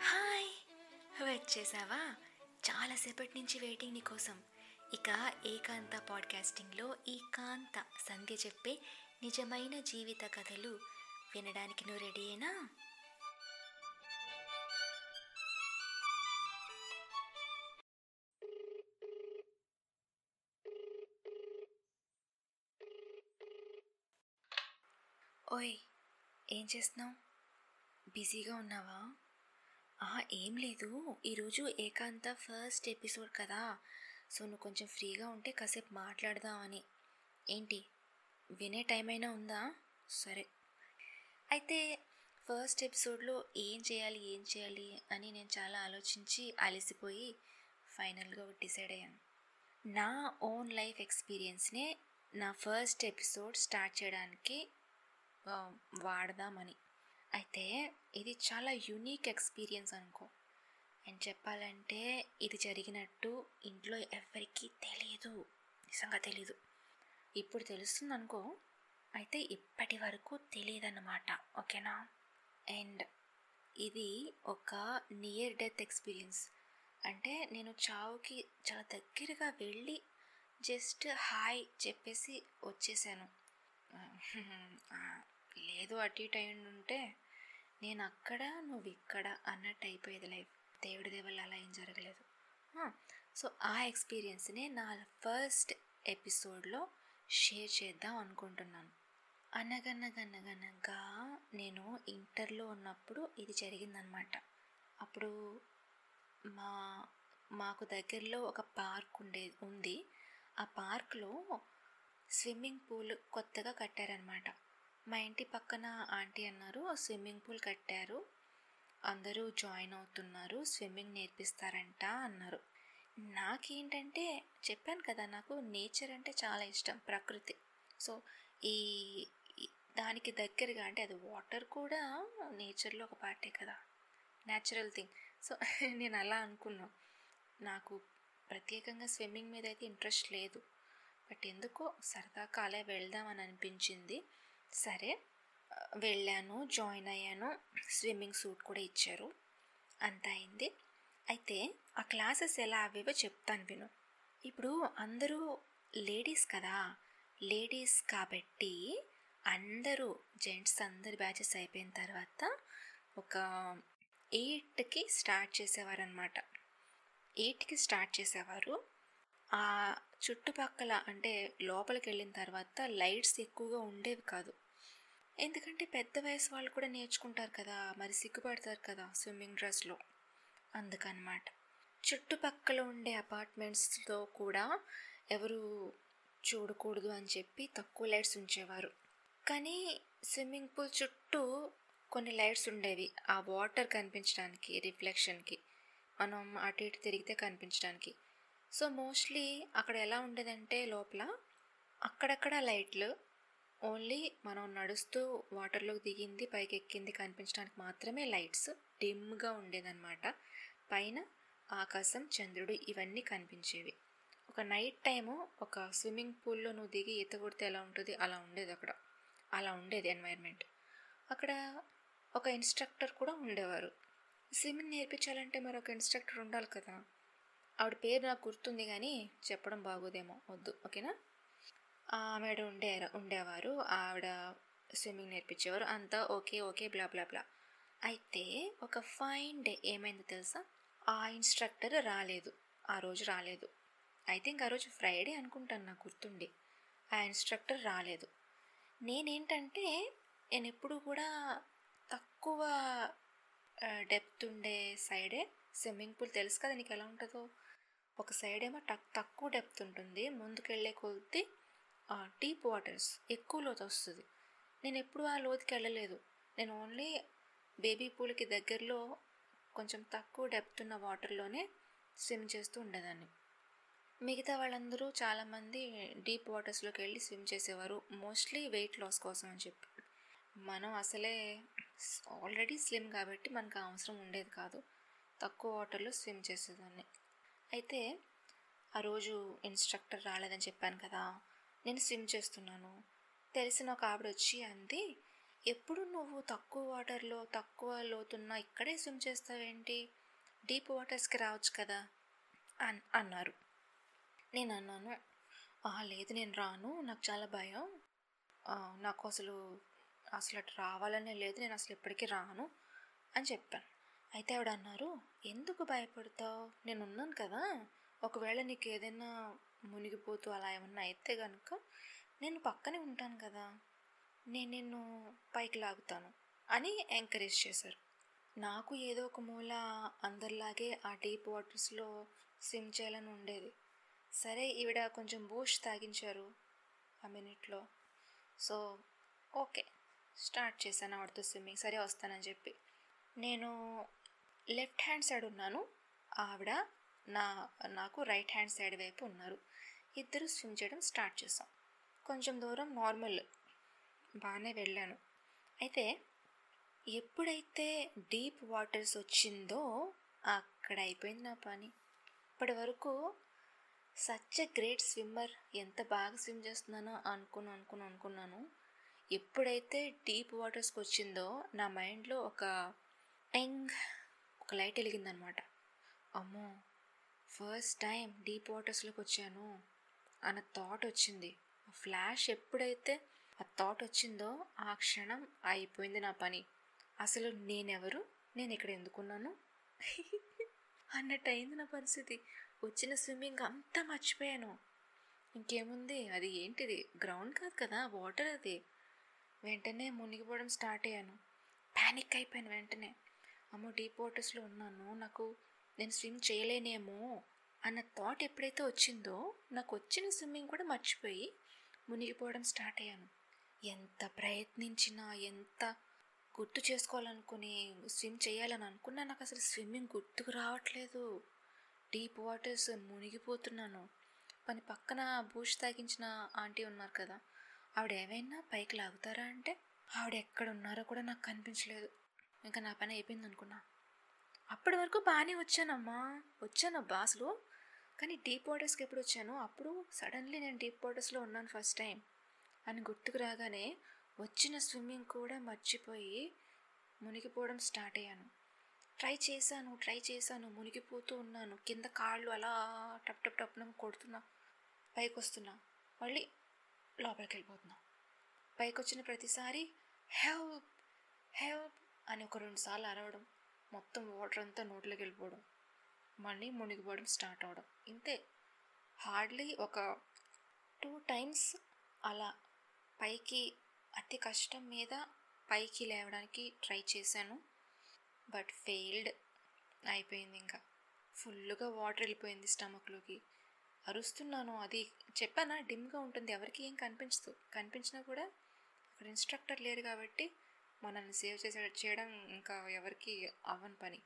Hi. వచ్చేసావా? చాలాసేపటి నుంచి వెయిటింగ్ నీ కోసం. ఇక ఏకాంత పాడ్కాస్టింగ్లో ఈ కాంత సంధ్య చెప్పే నిజమైన జీవిత కథలు వినడానికి నువ్వు రెడీయేనా ఓయ్ ఏం చేస్తున్నావు? బిజీగా ఉన్నావా? ఆహా, ఏం లేదు. ఈరోజు ఏకాంత ఫస్ట్ ఎపిసోడ్ కదా. సో నువ్వు కొంచెం ఫ్రీగా ఉంటే కాసేపు మాట్లాడదామని. ఏంటి? వినే టైం అయినా ఉందా? సరే. అయితే ఫస్ట్ ఎపిసోడ్లో ఏం చేయాలి ఏం చేయాలి అని నేను చాలా ఆలోచించి అలసిపోయి ఫైనల్గా డిసైడ్ అయ్యాను. నా ఓన్ లైఫ్ ఎక్స్పీరియన్స్నే నా ఫస్ట్ ఎపిసోడ్ స్టార్ట్ చేయడానికి వాడదామని. అయితే ఇది చాలా యూనిక్ ఎక్స్పీరియన్స్ అనుకో. అండ్ చెప్పాలంటే ఇది జరిగినట్టు ఇంట్లో ఎవరికీ తెలియదు నిజంగా తెలీదు. ఇప్పుడు తెలుస్తుంది అనుకో. అయితే ఇప్పటి వరకు తెలియదన్నమాట ఓకేనా? అండ్ ఇది ఒక నియర్ డెత్ ఎక్స్పీరియన్స్ అంటే నేను చావుకి చాలా దగ్గరగా వెళ్ళి జస్ట్ హాయ్ చెప్పేసి వచ్చేసాను. లేదు అటు ఇటు అయి ఉంటే నేను అక్కడ నువ్వు ఇక్కడ అన్నట్టు అయిపోయేది లైఫ్. దేవుడి దేవల్ల అలా ఏం జరగలేదు. సో ఆ ఎక్స్పీరియన్స్ని నా ఫస్ట్ ఎపిసోడ్లో షేర్ చేద్దాం అనుకుంటున్నాను. అనగనగనగనగా నేను ఇంటర్లో ఉన్నప్పుడు ఇది జరిగిందనమాట. అప్పుడు మా మాకు దగ్గరలో ఒక పార్క్ ఉండేది ఉంది. ఆ పార్క్లో స్విమ్మింగ్ పూల్ కొత్తగా కట్టారనమాట. మా ఇంటి పక్కన ఆంటీ అన్నారు స్విమ్మింగ్ పూల్ కట్టారు. అందరూ జాయిన్ అవుతున్నారు. స్విమ్మింగ్ నేర్పిస్తారంట అన్నారు. నాకేంటంటే చెప్పాను కదా నాకు నేచర్ అంటే చాలా ఇష్టం ప్రకృతి. సో ఈ దానికి దగ్గరగా అంటే అది వాటర్ కూడా నేచర్లో ఒక పార్టే కదా న్యాచురల్ థింగ్. సో నేను అలా అనుకున్నాను నాకు ప్రత్యేకంగా స్విమ్మింగ్ మీద అయితే ఇంట్రెస్ట్ లేదు. బట్ ఎందుకో సరదా కాలే వెళ్దాం వెళ్దామని అనిపించింది. సరే. వెళ్ళాను జాయిన్ అయ్యాను. స్విమ్మింగ్ సూట్ కూడా ఇచ్చారు. అంతా అయింది. అయితే ఆ క్లాసెస్ ఎలా అవేవో చెప్తాను విను. ఇప్పుడు అందరూ లేడీస్ కదా. లేడీస్ కాబట్టి అందరూ జెంట్స్ అందరి బ్యాచెస్ అయిపోయిన తర్వాత ఒక ఎయిట్కి స్టార్ట్ చేసేవారు అనమాట ఎయిట్కి స్టార్ట్ చేసేవారు. ఆ చుట్టుపక్కల అంటే లోపలికి వెళ్ళిన తర్వాత లైట్స్ ఎక్కువగా ఉండేవి కాదు. ఎందుకంటే పెద్ద వయసు వాళ్ళు కూడా నేర్చుకుంటారు కదా మరి సిగ్గుపడతారు కదా స్విమ్మింగ్ డ్రెస్లో. అందుకనమాట. చుట్టుపక్కల ఉండే అపార్ట్మెంట్స్లో కూడా ఎవరు చూడకూడదు అని చెప్పి తక్కువ లైట్స్ ఉంచేవారు. కానీ స్విమ్మింగ్ పూల్ చుట్టూ కొన్ని లైట్స్ ఉండేవి. ఆ వాటర్ కనిపించడానికి రిఫ్లెక్షన్కి మనం అటు ఇటు తిరిగితే కనిపించడానికి. సో మోస్ట్లీ అక్కడ ఎలా ఉండేదంటే లోపల అక్కడక్కడ లైట్లు ఓన్లీ మనం నడుస్తూ వాటర్లోకి దిగింది పైకి ఎక్కింది కనిపించడానికి మాత్రమే లైట్స్ డిమ్గా ఉండేదన్నమాట. పైన ఆకాశం చంద్రుడు ఇవన్నీ కనిపించేవి. ఒక నైట్ టైము ఒక స్విమ్మింగ్ పూల్లో నువ్వు దిగి ఈత కొడితే ఎలా ఉంటుంది? అలా ఉండేది అక్కడ. అలా ఉండేది ఎన్వైర్న్మెంట్. అక్కడ ఒక ఇన్స్ట్రక్టర్ కూడా ఉండేవారు. స్విమ్మింగ్ నేర్పించాలంటే మరొక ఇన్స్ట్రక్టర్ ఉండాలి కదా. ఆవిడ పేరు నాకు గుర్తుంది కానీ చెప్పడం బాగోదేమో వద్దు ఓకేనా? ఆవిడ ఉండే ఉండేవారు ఆవిడ స్విమ్మింగ్ నేర్పించేవారు అంతా ఓకే ఓకే బ్లా బ్లా బ్లా. అయితే ఒక ఫైన్ డే ఏమైందో తెలుసా? ఆ ఇన్స్ట్రక్టర్ రాలేదు ఆ రోజు రాలేదు. ఐ థింక్ ఆ రోజు ఫ్రైడే అనుకుంటాను నాకు గుర్తుండి. ఆ ఇన్స్ట్రక్టర్ రాలేదు. నేనేంటంటే నేను ఎప్పుడు కూడా తక్కువ డెప్త్ ఉండే సైడే స్విమ్మింగ్ పూల్ తెలుసు కదా నీకు ఎలా ఉంటుందో? ఒక సైడ్ ఏమో టక్ తక్కువ డెప్త్ ఉంటుంది. ముందుకెళ్ళే కొద్దీ డీప్ వాటర్స్ ఎక్కువ లోతు వస్తుంది. నేను ఎప్పుడు ఆ లోతుకి వెళ్ళలేదు. నేను ఓన్లీ బేబీ పూల్కి దగ్గరలో కొంచెం తక్కువ డెప్త్ ఉన్న వాటర్లోనే స్విమ్ చేస్తూ ఉండేదాన్ని. మిగతా వాళ్ళందరూ చాలామంది డీప్ వాటర్స్లోకి వెళ్ళి స్విమ్ చేసేవారు. మోస్ట్లీ వెయిట్ లాస్ కోసం అని చెప్పి. మనం అసలే ఆల్రెడీ స్లిమ్ కాబట్టి మనకు అవసరం ఉండేది కాదు. తక్కువ వాటర్లో స్విమ్ చేసేదాన్ని. అయితే ఆ రోజు ఇన్స్ట్రక్టర్ రాలేదని చెప్పాను కదా నేను స్విమ్ చేస్తున్నాను. తెలిసిన ఒక ఆవిడ వచ్చి అంది ఎప్పుడు నువ్వు తక్కువ వాటర్లో తక్కువ లోతున్న ఇక్కడే స్విమ్ చేస్తావేంటి? డీప్ వాటర్స్కి రావచ్చు కదా అన్ అన్నారు. నేను అన్నాను లేదు నేను రాను నాకు చాలా భయం. నాకు అసలు అసలు అటు రావాలనే లేదు నేను అసలు ఎప్పటికీ రాను అని చెప్పాను. అయితే ఆవిడ అన్నారు ఎందుకు భయపడతావు? నేను ఉన్నాను కదా. ఒకవేళ నీకు ఏదైనా మునిగిపోతూ అలా ఏమన్నా అయితే కనుక నేను పక్కనే ఉంటాను కదా. నేను నిన్ను పైకి లాగుతాను అని ఎంకరేజ్ చేశారు. నాకు ఏదో ఒక మూల అందరిలాగే ఆ డీప్ వాటర్స్లో స్విమ్ చేయాలని ఉండేది. సరే ఈవిడ కొంచెం బూస్ట్ తాగించారు ఆ మినిట్లో. సో ఓకే స్టార్ట్ చేశాను ఆవిడతో స్విమ్మింగ్ సరే వస్తానని చెప్పి. నేను లెఫ్ట్ హ్యాండ్ సైడ్ ఉన్నాను. ఆవిడ నా నాకు రైట్ హ్యాండ్ సైడ్ వైపు ఉన్నారు. ఇద్దరు స్విమ్ చేయడం స్టార్ట్ చేసాం కొంచెం దూరం నార్మల్ బాగానే వెళ్ళాను. అయితే ఎప్పుడైతే డీప్ వాటర్స్ వచ్చిందో అక్కడ అయిపోయింది నా పని. ఇప్పటి వరకు సచ్ ఎ గ్రేట్ స్విమ్మర్ ఎంత బాగా స్విమ్ చేస్తున్నానో అనుకుని అనుకుని అనుకున్నాను. ఎప్పుడైతే డీప్ వాటర్స్కి వచ్చిందో నా మైండ్లో ఒక టెంగ్ ఒక లైట్ వెలిగిందనమాట. అమ్మో ఫస్ట్ టైం డీప్ వాటర్స్లోకి వచ్చాను అన్న థాట్ వచ్చింది. ఫ్లాష్ ఎప్పుడైతే ఆ థాట్ వచ్చిందో ఆ క్షణం అయిపోయింది నా పని. అసలు నేనెవరు? నేను ఇక్కడ ఎందుకున్నాను అన్నట్టు అయింది నా పరిస్థితి. వచ్చిన స్విమ్మింగ్ అంతా మర్చిపోయాను. ఇంకేముంది? అది ఏంటిది? గ్రౌండ్ కాదు కదా వాటర్ అది. వెంటనే మునిగిపోవడం స్టార్ట్ అయ్యాను. ప్యానిక్ అయిపోయాను వెంటనే. అమ్మో డీప్ వాటర్స్లో ఉన్నాను. నాకు నేను స్విమ్ చేయలేనేమో అన్న థాట్ ఎప్పుడైతే వచ్చిందో నాకు వచ్చిన స్విమ్మింగ్ కూడా మర్చిపోయి మునిగిపోవడం స్టార్ట్ అయ్యాను. ఎంత ప్రయత్నించినా ఎంత గుర్తు చేసుకోవాలనుకుని స్విమ్ చేయాలని అనుకున్నా నాకు అసలు స్విమ్మింగ్ గుర్తుకు రావట్లేదు. డీప్ వాటర్స్ మునిగిపోతున్నాను. పని పక్కన బూష్ తాగించిన ఆంటీ ఉన్నారు కదా ఆవిడ ఏమైనా పైకి లాగుతారా అంటే ఆవిడ ఎక్కడ ఉన్నారో కూడా నాకు కనిపించలేదు. ఇంకా నా పని అయిపోయింది అనుకున్నా. అప్పటి వరకు బాగానే వచ్చానమ్మా. వచ్చానబ్బా అసలు. కానీ డీప్ వాటర్స్కి ఎప్పుడు వచ్చాను? అప్పుడు సడన్లీ నేను డీప్ వాటర్స్లో ఉన్నాను ఫస్ట్ టైం. అని గుర్తుకు రాగానే వచ్చిన స్విమ్మింగ్ కూడా మర్చిపోయి మునిగిపోవడం స్టార్ట్ అయ్యాను. ట్రై చేశాను ట్రై చేశాను మునిగిపోతూ ఉన్నాను. కింద కాళ్ళు అలా టప్ టప్ టప్న కొడుతున్నా. పైకి వస్తున్నా మళ్ళీ లోపలికి వెళ్ళిపోతున్నా పైకి వచ్చిన ప్రతిసారి హెల్ప్! హెల్ప్! అని ఒక రెండు సార్లు అరవడం మొత్తం వాటర్ అంతా నోట్లోకి వెళ్ళిపోవడం మళ్ళీ మునిగిపోవడం స్టార్ట్ అవడం. ఇంతే. హార్డ్లీ ఒక టూ టైమ్స్ అలా పైకి అతి కష్టం మీద పైకి లేవడానికి ట్రై చేశాను. బట్ ఫెయిల్డ్ అయిపోయింది ఇంకా. ఫుల్గా వాటర్ వెళ్ళిపోయింది స్టమక్లోకి అరుస్తున్నాను అది చెప్పానా? డిమ్గా ఉంటుంది. ఎవరికి ఏం కనిపించదు. కనిపించినా కూడా అక్కడ ఇన్స్ట్రక్టర్ లేరు కాబట్టి మనల్ని సేవ్ చేసే చేయడం ఇంకా ఎవరికి అవ్వని పని.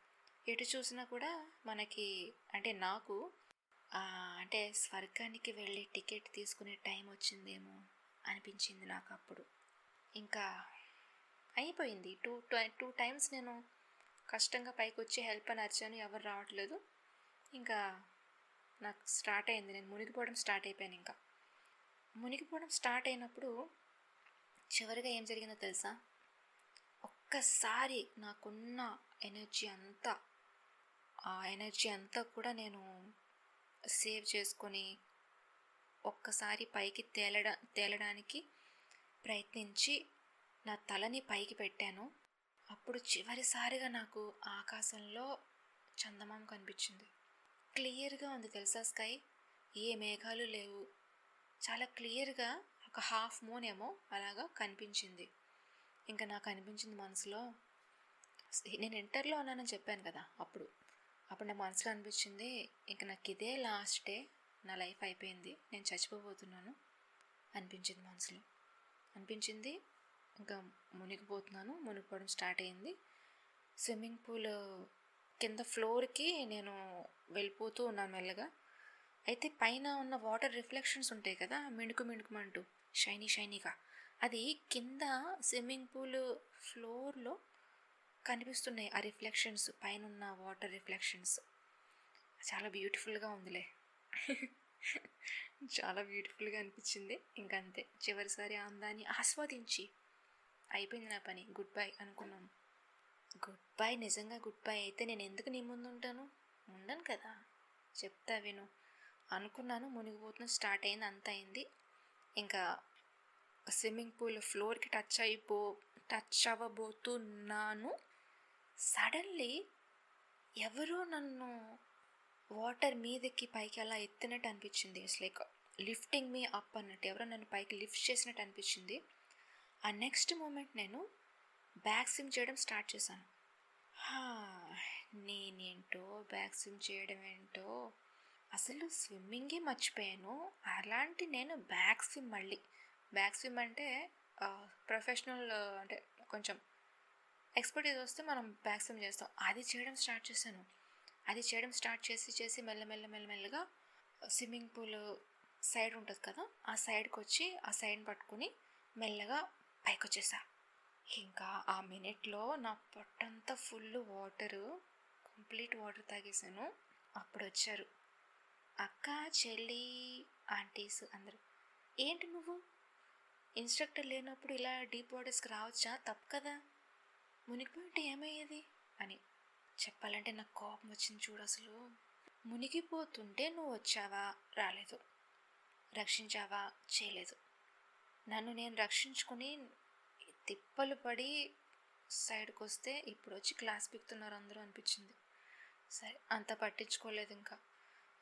ఎటు చూసినా కూడా మనకి అంటే నాకు అంటే స్వర్గానికి వెళ్ళే టికెట్ తీసుకునే టైం వచ్చిందేమో అనిపించింది నాకు అప్పుడు. ఇంకా అయిపోయింది. టూ టూ టైమ్స్ నేను కష్టంగా పైకి వచ్చి హెల్ప్ అని అరిచాను. ఎవరు రావట్లేదు. ఇంకా నాకు స్టార్ట్ అయింది. నేను మునిగిపోవడం స్టార్ట్ అయిపోయాను ఇంకా. మునిగిపోవడం స్టార్ట్ అయినప్పుడు చివరిగా ఏం జరిగిందో తెలుసా? ఒక్కసారి నాకున్న ఎనర్జీ అంతా ఆ ఎనర్జీ అంతా కూడా నేను సేవ్ చేసుకొని ఒక్కసారి పైకి తేలడ తేలడానికి ప్రయత్నించి నా తలని పైకి పెట్టాను. అప్పుడు చివరిసారిగా నాకు ఆకాశంలో చందమామ కనిపించింది. క్లియర్గా ఉంది తెలుసా స్కై? ఏ మేఘాలు లేవు. చాలా క్లియర్గా ఒక హాఫ్ మూన్ ఏమో అలాగా కనిపించింది. ఇంకా నాకు అనిపించింది మనసులో నేను ఇంటర్లో ఉన్నానని చెప్పాను కదా అప్పుడు. అప్పుడు నా మనసులో అనిపించింది ఇంకా నాకు ఇదే లాస్ట్ డే నా లైఫ్ అయిపోయింది నేను చచ్చిపోబోతున్నాను అనిపించింది మనసులో. అనిపించింది ఇంకా మునిగిపోతున్నాను మునిగిపోవడం స్టార్ట్ అయింది. స్విమ్మింగ్ పూల్ కింద ఫ్లోర్కి నేను వెళ్ళిపోతూ ఉన్నాను మెల్లగా. అయితే పైన ఉన్న వాటర్ రిఫ్లెక్షన్స్ ఉంటాయి కదా మిణుకు మిణుకుమంటూ షైనీ షైనీగా. అది కింద స్విమ్మింగ్ పూల్ ఫ్లోర్లో కనిపిస్తున్నాయి ఆ రిఫ్లెక్షన్స్ పైన ఉన్న వాటర్ రిఫ్లెక్షన్స్. చాలా బ్యూటిఫుల్గా ఉందిలే. చాలా బ్యూటిఫుల్గా అనిపించింది. ఇంకంతే. చివరిసారి అందాన్ని ఆస్వాదించి అయిపోయింది నా పని. గుడ్ బై అనుకున్నాను. గుడ్ బై నిజంగా గుడ్ బై. అయితే నేను ఎందుకు నీ ముందు ఉంటాను? ఉండను కదా. చెప్తా విను. అనుకున్నాను మునిగిపోతున్న స్టార్ట్ అయింది అంత అయింది. ఇంకా స్విమ్మింగ్ పూల్ ఫ్లోర్కి టచ్ అయిపో టచ్ అవ్వబోతున్నాను. సడన్లీ ఎవరో నన్ను వాటర్ మీదకి పైకి అలా ఎత్తినట్టు అనిపించింది. It's like lifting me up అన్నట్టు. ఎవరో నన్ను పైకి లిఫ్ట్ చేసినట్టు అనిపించింది. ఆ నెక్స్ట్ మూమెంట్ నేను బ్యాక్ స్విమ్ చేయడం స్టార్ట్ చేశాను. హా, నేనేంటో బ్యాక్ స్విమ్ చేయడం ఏంటో? అసలు స్విమ్మింగే మర్చిపోయాను. అలాంటి నేను బ్యాక్ స్విమ్ మళ్ళీ. బ్యాక్ స్విమ్ అంటే ప్రొఫెషనల్ అంటే కొంచెం ఎక్స్పర్టీస్ వస్తే మనం బ్యాక్ స్విమ్ చేస్తాం. అది చేయడం స్టార్ట్ చేశాను. అది చేయడం స్టార్ట్ చేసి చేసి మెల్లమెల్ల మెల్లమెల్లగా స్విమ్మింగ్ పూల్ సైడ్ ఉంటుంది కదా ఆ సైడ్కి వచ్చి ఆ సైడ్ని పట్టుకుని మెల్లగా పైకి వచ్చేసా ఇంకా ఆ మినిట్లో నా పొట్టంతా ఫుల్ వాటరు కంప్లీట్ వాటర్ తాగేసాను అప్పుడు వచ్చారు అక్క చెల్లి ఆంటీస్ అందరూ ఏంటి నువ్వు? ఇన్స్ట్రక్టర్ లేనప్పుడు ఇలా డీప్ వాటర్స్కి రావచ్చా? తప్పు కదా. మునిగిపోయింటే ఏమయ్యేది? అని. చెప్పాలంటే నాకు కోపం వచ్చింది చూడు అసలు. మునిగిపోతుంటే నువ్వు వచ్చావా? రాలేదు. రక్షించావా? చేయలేదు. నన్ను నేను రక్షించుకుని తిప్పలు పడి సైడ్కి వస్తే ఇప్పుడు వచ్చి క్లాస్ పిక్తున్నారు అందరూ అనిపించింది. సరే అంత పట్టించుకోలేదు ఇంకా.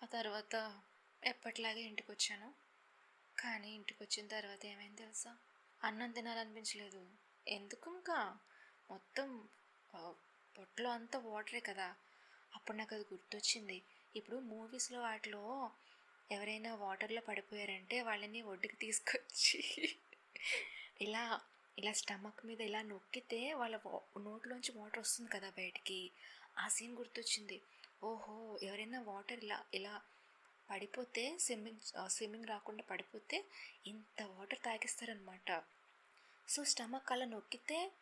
ఆ తర్వాత ఎప్పటిలాగే ఇంటికి వచ్చాను కానీ ఇంటికి వచ్చిన తర్వాత ఏమైంది తెలుసా? అన్నం తినాలనిపించలేదు. ఎందుకు ఇంకా మొత్తం పొట్టలో అంతా వాటరే కదా. అప్పుడు నాకు అది గుర్తొచ్చింది. ఇప్పుడు మూవీస్లో వాటిలో ఎవరైనా వాటర్లో పడిపోయారంటే వాళ్ళని ఒడ్డుకి తీసుకొచ్చి ఇలా ఇలా స్టమక్ మీద ఇలా నొక్కితే వాళ్ళ నోట్లోంచి వాటర్ వస్తుంది కదా బయటికి. ఆ సీన్ గుర్తొచ్చింది. ఓహో ఎవరైనా వాటర్ ఇలా ఇలా పడిపోతే స్విమ్మింగ్ స్విమ్మింగ్ రాకుండా పడిపోతే ఇంత వాటర్ తాగిస్తారనమాట సో స్టమక్ అలా నొక్కితే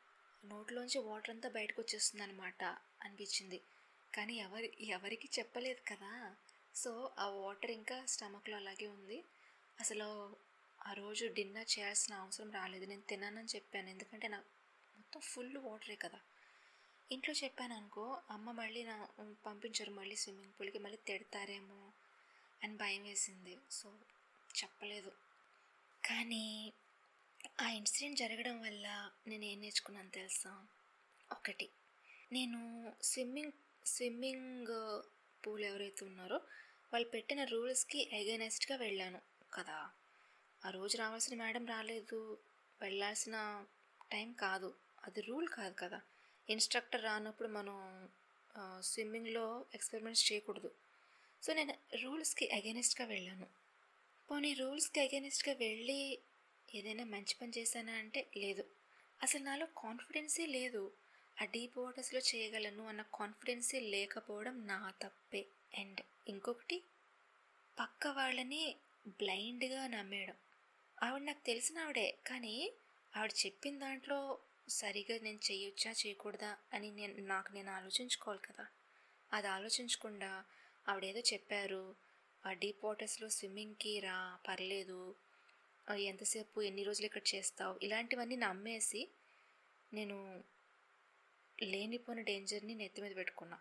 నోట్లోంచి వాటర్ అంతా బయటకు వచ్చేస్తుంది అనమాట అనిపించింది. కానీ ఎవరి ఎవరికి చెప్పలేదు కదా. సో ఆ వాటర్ ఇంకా స్టమక్లో అలాగే ఉంది. అసలు ఆ రోజు డిన్నర్ చేయాల్సిన అవసరం రాలేదు. నేను తిన్నానని చెప్పాను. ఎందుకంటే నాకు మొత్తం ఫుల్ వాటరే కదా. ఇంట్లో చెప్పాను అనుకో అమ్మ మళ్ళీ నా పంపించారు మళ్ళీ స్విమ్మింగ్ పూల్కి మళ్ళీ తిడతారేమో అని భయం వేసింది. సో చెప్పలేదు. కానీ ఆ ఇన్సిడెంట్ జరగడం వల్ల నేను ఏం నేర్చుకున్నాను తెలుసా? ఒకటి నేను స్విమ్మింగ్ స్విమ్మింగ్ పూల్ ఎవరైతే ఉన్నారో వాళ్ళు పెట్టిన రూల్స్కి అగైనెస్ట్గా వెళ్ళాను కదా. ఆ రోజు రావాల్సిన మేడం రాలేదు వెళ్ళాల్సిన టైం కాదు. అది రూల్ కాదు కదా. ఇన్స్ట్రక్టర్ రానప్పుడు మనం స్విమ్మింగ్లో ఎక్స్పెరిమెంట్స్ చేయకూడదు. సో నేను రూల్స్కి అగెనిస్ట్గా వెళ్ళాను. పోనీ రూల్స్కి అగెనిస్ట్గా వెళ్ళి ఏదైనా మంచి పని చేశానా అంటే లేదు. అసలు నాలో కాన్ఫిడెన్సే లేదు. ఆ డీప్ వాటర్స్లో చేయగలను అన్న కాన్ఫిడెన్సే లేకపోవడం నా తప్పే. అండ్ ఇంకొకటి పక్క వాళ్ళని బ్లైండ్గా నమ్మేయడం. ఆవిడ నాకు తెలిసిన ఆవిడే కానీ ఆవిడ చెప్పిన దాంట్లో సరిగా నేను చేయొచ్చా చేయకూడదా అని నేను నాకు నేను ఆలోచించుకోవాలి కదా. అది ఆలోచించకుండా ఆవిడేదో చెప్పారు ఆ డీప్ వాటర్స్లో స్విమ్మింగ్కి రా పర్లేదు. ఎంతసేపు ఎన్ని రోజులు ఇక్కడ చేస్తావు? ఇలాంటివన్నీ నమ్మేసి నేను లేనిపోయిన డేంజర్ని నెత్తి మీద పెట్టుకున్నా.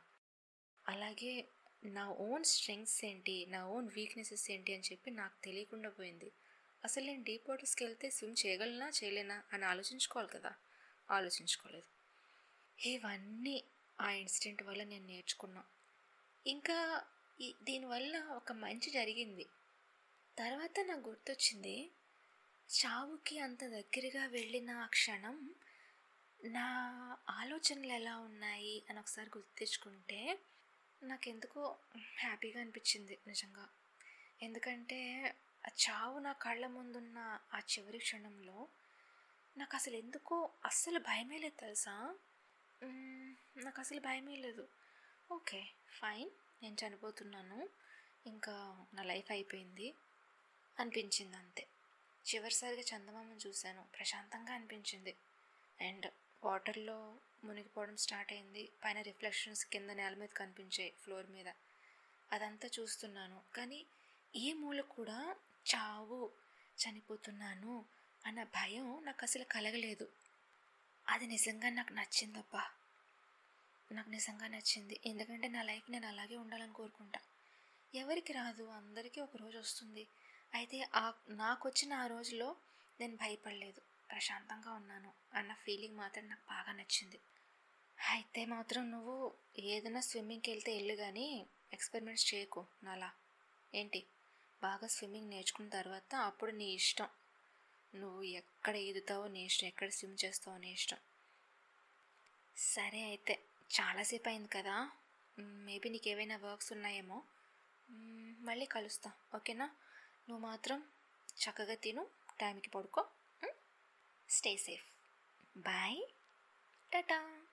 అలాగే నా ఓన్ స్ట్రెంగ్స్ ఏంటి నా ఓన్ వీక్నెసెస్ ఏంటి అని చెప్పి నాకు తెలియకుండా పోయింది. అసలు నేను డీప్ వాటర్స్కి వెళ్తే స్విమ్ చేయగలనా చేయలేనా అని ఆలోచించుకోవాలి కదా. ఆలోచించుకోలేదు. ఇవన్నీ ఆ ఇన్సిడెంట్ వల్ల నేను నేర్చుకున్నా. ఇంకా ఈ దీనివల్ల ఒక మంచి జరిగింది. తర్వాత నాకు గుర్తొచ్చింది చావుకి అంత దగ్గరగా వెళ్ళిన ఆ క్షణం నా ఆలోచనలు ఎలా ఉన్నాయి అని ఒకసారి గుర్తు తెచ్చుకుంటే నాకెందుకో హ్యాపీగా అనిపించింది నిజంగా. ఎందుకంటే ఆ చావు నా కళ్ళ ముందున్న ఆ చివరి క్షణంలో నాకు అసలు ఎందుకో అస్సలు భయమే లేదు తెలుసా? నాకు అసలు భయమే లేదు. Okay fine. నేను చనిపోతున్నాను. ఇంకా నా లైఫ్ అయిపోయింది అనిపించింది అంతే. చివరిసారిగా చందమామను చూశాను. ప్రశాంతంగా అనిపించింది. అండ్ వాటర్లో మునిగిపోవడం స్టార్ట్ అయింది. పైన రిఫ్లెక్షన్స్ కింద నేల మీద కనిపించాయి ఫ్లోర్ మీద. అదంతా చూస్తున్నాను. కానీ ఏ మూల కూడా చావు చనిపోతున్నాను అన్న భయం నాకు అసలు కలగలేదు. అది నిజంగా నాకు నచ్చిందబ్బా. నాకు నిజంగా నచ్చింది. ఎందుకంటే నా లైఫ్ నేను అలాగే ఉండాలని కోరుకుంటా. ఎవరికి రాదు అందరికీ ఒక రోజు వస్తుంది. అయితే ఆ నాకు వచ్చిన ఆ రోజులో నేను భయపడలేదు. ప్రశాంతంగా ఉన్నాను అన్న ఫీలింగ్ మాత్రం నాకు బాగా నచ్చింది. అయితే మాత్రం నువ్వు ఏదైనా స్విమ్మింగ్కి వెళ్తే వెళ్ళు కానీ ఎక్స్పెరిమెంట్స్ చేయకు నాలా. ఏంటి? బాగా స్విమ్మింగ్ నేర్చుకున్న తర్వాత అప్పుడు నీ ఇష్టం. నువ్వు ఎక్కడ ఈదుతావో నీ ఇష్టం ఎక్కడ స్విమ్ చేస్తావో నీ ఇష్టం. సరే అయితే. చాలాసేపు అయింది కదా. మేబీ నీకు ఏవైనా వర్క్స్ ఉన్నాయేమో. మళ్ళీ కలుస్తా ఓకేనా? నువ్వు మాత్రం చక్కగా తిను టైంకి పడుకో. Stay safe. బాయ్. టాటా.